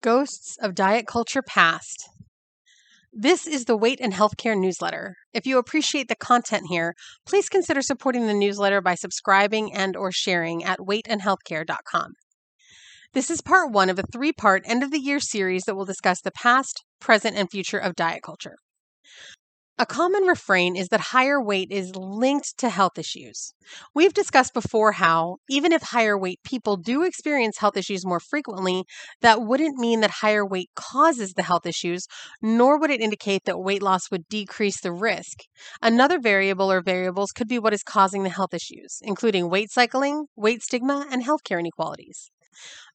Ghosts of Diet Culture Past. This is the Weight and Healthcare newsletter. If you appreciate the content here, please consider supporting the newsletter by subscribing and or sharing at weightandhealthcare.com. This is part 1 of a three-part end of the year series that will discuss the past, present, and future of diet culture. A common refrain is that higher weight is linked to health issues. We've discussed before how, even if higher weight people do experience health issues more frequently, that wouldn't mean that higher weight causes the health issues, nor would it indicate that weight loss would decrease the risk. Another variable or variables could be what is causing the health issues, including weight cycling, weight stigma, and healthcare inequalities.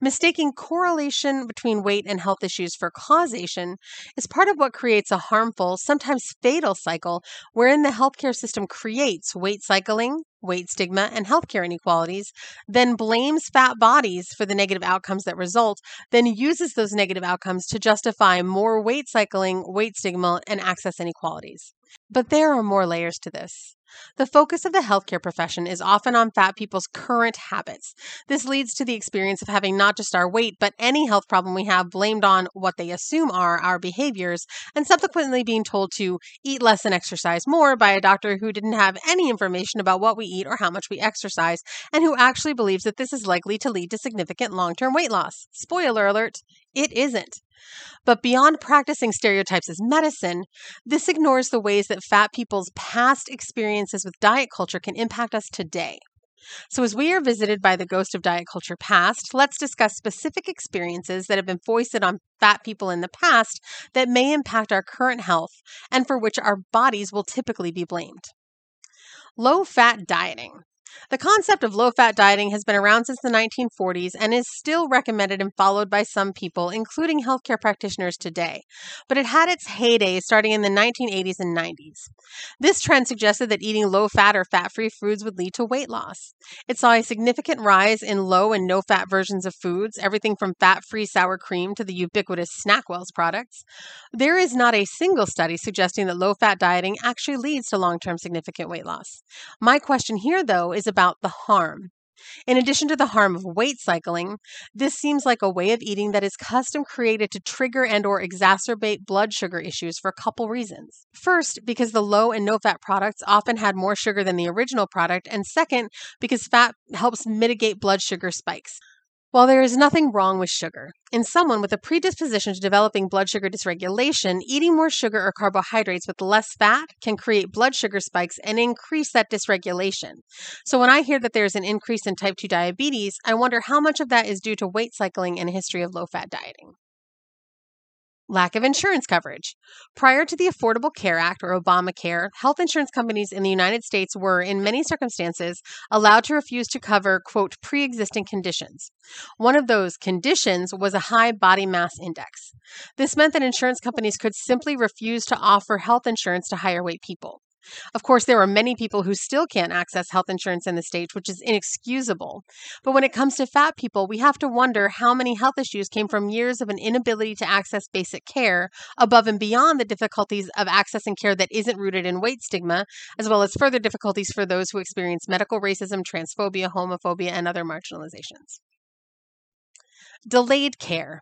Mistaking correlation between weight and health issues for causation is part of what creates a harmful, sometimes fatal cycle wherein the healthcare system creates weight cycling, weight stigma, and healthcare inequalities, then blames fat bodies for the negative outcomes that result, then uses those negative outcomes to justify more weight cycling, weight stigma, and access inequalities. But there are more layers to this. The focus of the healthcare profession is often on fat people's current habits. This leads to the experience of having not just our weight, but any health problem we have blamed on what they assume are our behaviors, and subsequently being told to eat less and exercise more by a doctor who didn't have any information about what we eat or how much we exercise, and who actually believes that this is likely to lead to significant long term weight loss. Spoiler alert, it isn't. But beyond practicing stereotypes as medicine, this ignores the ways that fat people's past experiences with diet culture can impact us today. So, as we are visited by the ghost of diet culture past, let's discuss specific experiences that have been foisted on fat people in the past that may impact our current health and for which our bodies will typically be blamed. Low fat dieting. The concept of low fat dieting has been around since the 1940s and is still recommended and followed by some people, including healthcare practitioners today. But it had its heyday starting in the 1980s and 90s. This trend suggested that eating low fat or fat free foods would lead to weight loss. It saw a significant rise in low and no fat versions of foods, everything from fat free sour cream to the ubiquitous Snackwells products. There is not a single study suggesting that low fat dieting actually leads to long term significant weight loss. My question here, though, is about the harm. In addition to the harm of weight cycling, this seems like a way of eating that is custom created to trigger and or exacerbate blood sugar issues for a couple reasons. First, because the low and no fat products often had more sugar than the original product, and second, because fat helps mitigate blood sugar spikes. While there is nothing wrong with sugar, in someone with a predisposition to developing blood sugar dysregulation, eating more sugar or carbohydrates with less fat can create blood sugar spikes and increase that dysregulation. So when I hear that there's an increase in type 2 diabetes, I wonder how much of that is due to weight cycling and a history of low fat dieting. Lack of insurance coverage. Prior to the Affordable Care Act or Obamacare, health insurance companies in the United States were, in many circumstances, allowed to refuse to cover, quote, pre existing conditions. One of those conditions was a high body mass index. This meant that insurance companies could simply refuse to offer health insurance to higher weight people. Of course, there are many people who still can't access health insurance in the States, which is inexcusable. But when it comes to fat people, we have to wonder how many health issues came from years of an inability to access basic care, above and beyond the difficulties of accessing care that isn't rooted in weight stigma, as well as further difficulties for those who experience medical racism, transphobia, homophobia, and other marginalizations. Delayed care.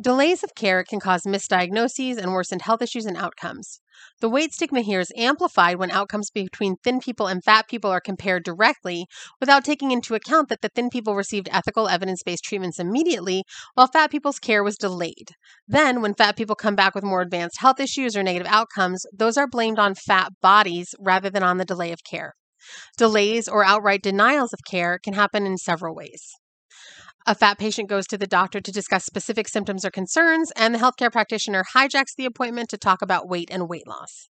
Delays of care can cause misdiagnoses and worsened health issues and outcomes. The weight stigma here is amplified when outcomes between thin people and fat people are compared directly without taking into account that the thin people received ethical evidence based treatments immediately while fat people's care was delayed. Then, when fat people come back with more advanced health issues or negative outcomes, those are blamed on fat bodies rather than on the delay of care. Delays or outright denials of care can happen in several ways. A fat patient goes to the doctor to discuss specific symptoms or concerns, and the healthcare practitioner hijacks the appointment to talk about weight and weight loss.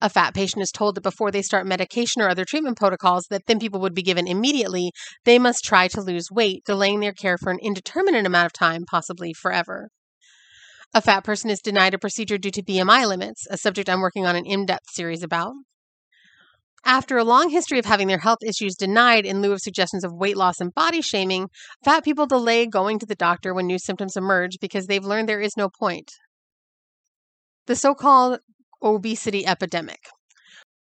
A fat patient is told that before they start medication or other treatment protocols that thin people would be given immediately, they must try to lose weight, delaying their care for an indeterminate amount of time, possibly forever. A fat person is denied a procedure due to BMI limits, a subject I'm working on an in depth series about. After a long history of having their health issues denied in lieu of suggestions of weight loss and body shaming, fat people delay going to the doctor when new symptoms emerge because they've learned there is no point. The so called obesity epidemic.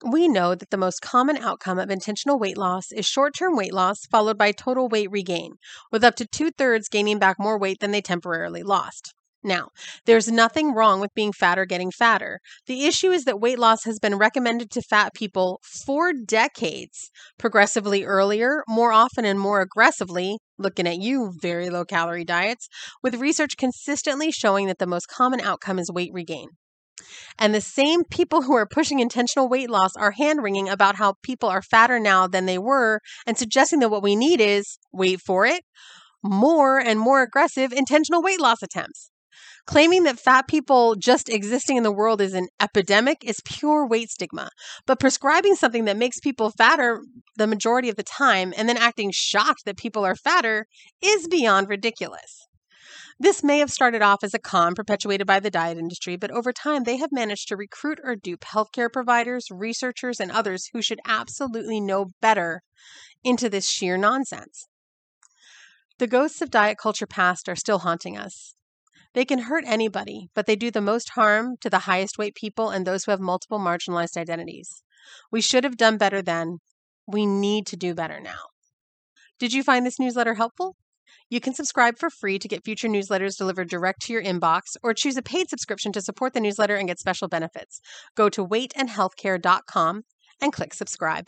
We know that the most common outcome of intentional weight loss is short term weight loss followed by total weight regain, with up to two thirds gaining back more weight than they temporarily lost. Now, there's nothing wrong with being fat or getting fatter. The issue is that weight loss has been recommended to fat people for decades, progressively earlier, more often, and more aggressively, looking at you, very low calorie diets, with research consistently showing that the most common outcome is weight regain. And the same people who are pushing intentional weight loss are hand wringing about how people are fatter now than they were and suggesting that what we need is, wait for it, more and more aggressive intentional weight loss attempts. Claiming that fat people just existing in the world is an epidemic is pure weight stigma. But prescribing something that makes people fatter the majority of the time and then acting shocked that people are fatter is beyond ridiculous. This may have started off as a con perpetuated by the diet industry, but over time they have managed to recruit or dupe healthcare providers, researchers, and others who should absolutely know better into this sheer nonsense. The ghosts of diet culture past are still haunting us. They can hurt anybody, but they do the most harm to the highest weight people and those who have multiple marginalized identities. We should have done better then. We need to do better now. Did you find this newsletter helpful? You can subscribe for free to get future newsletters delivered direct to your inbox or choose a paid subscription to support the newsletter and get special benefits. Go to weightandhealthcare.com and click subscribe.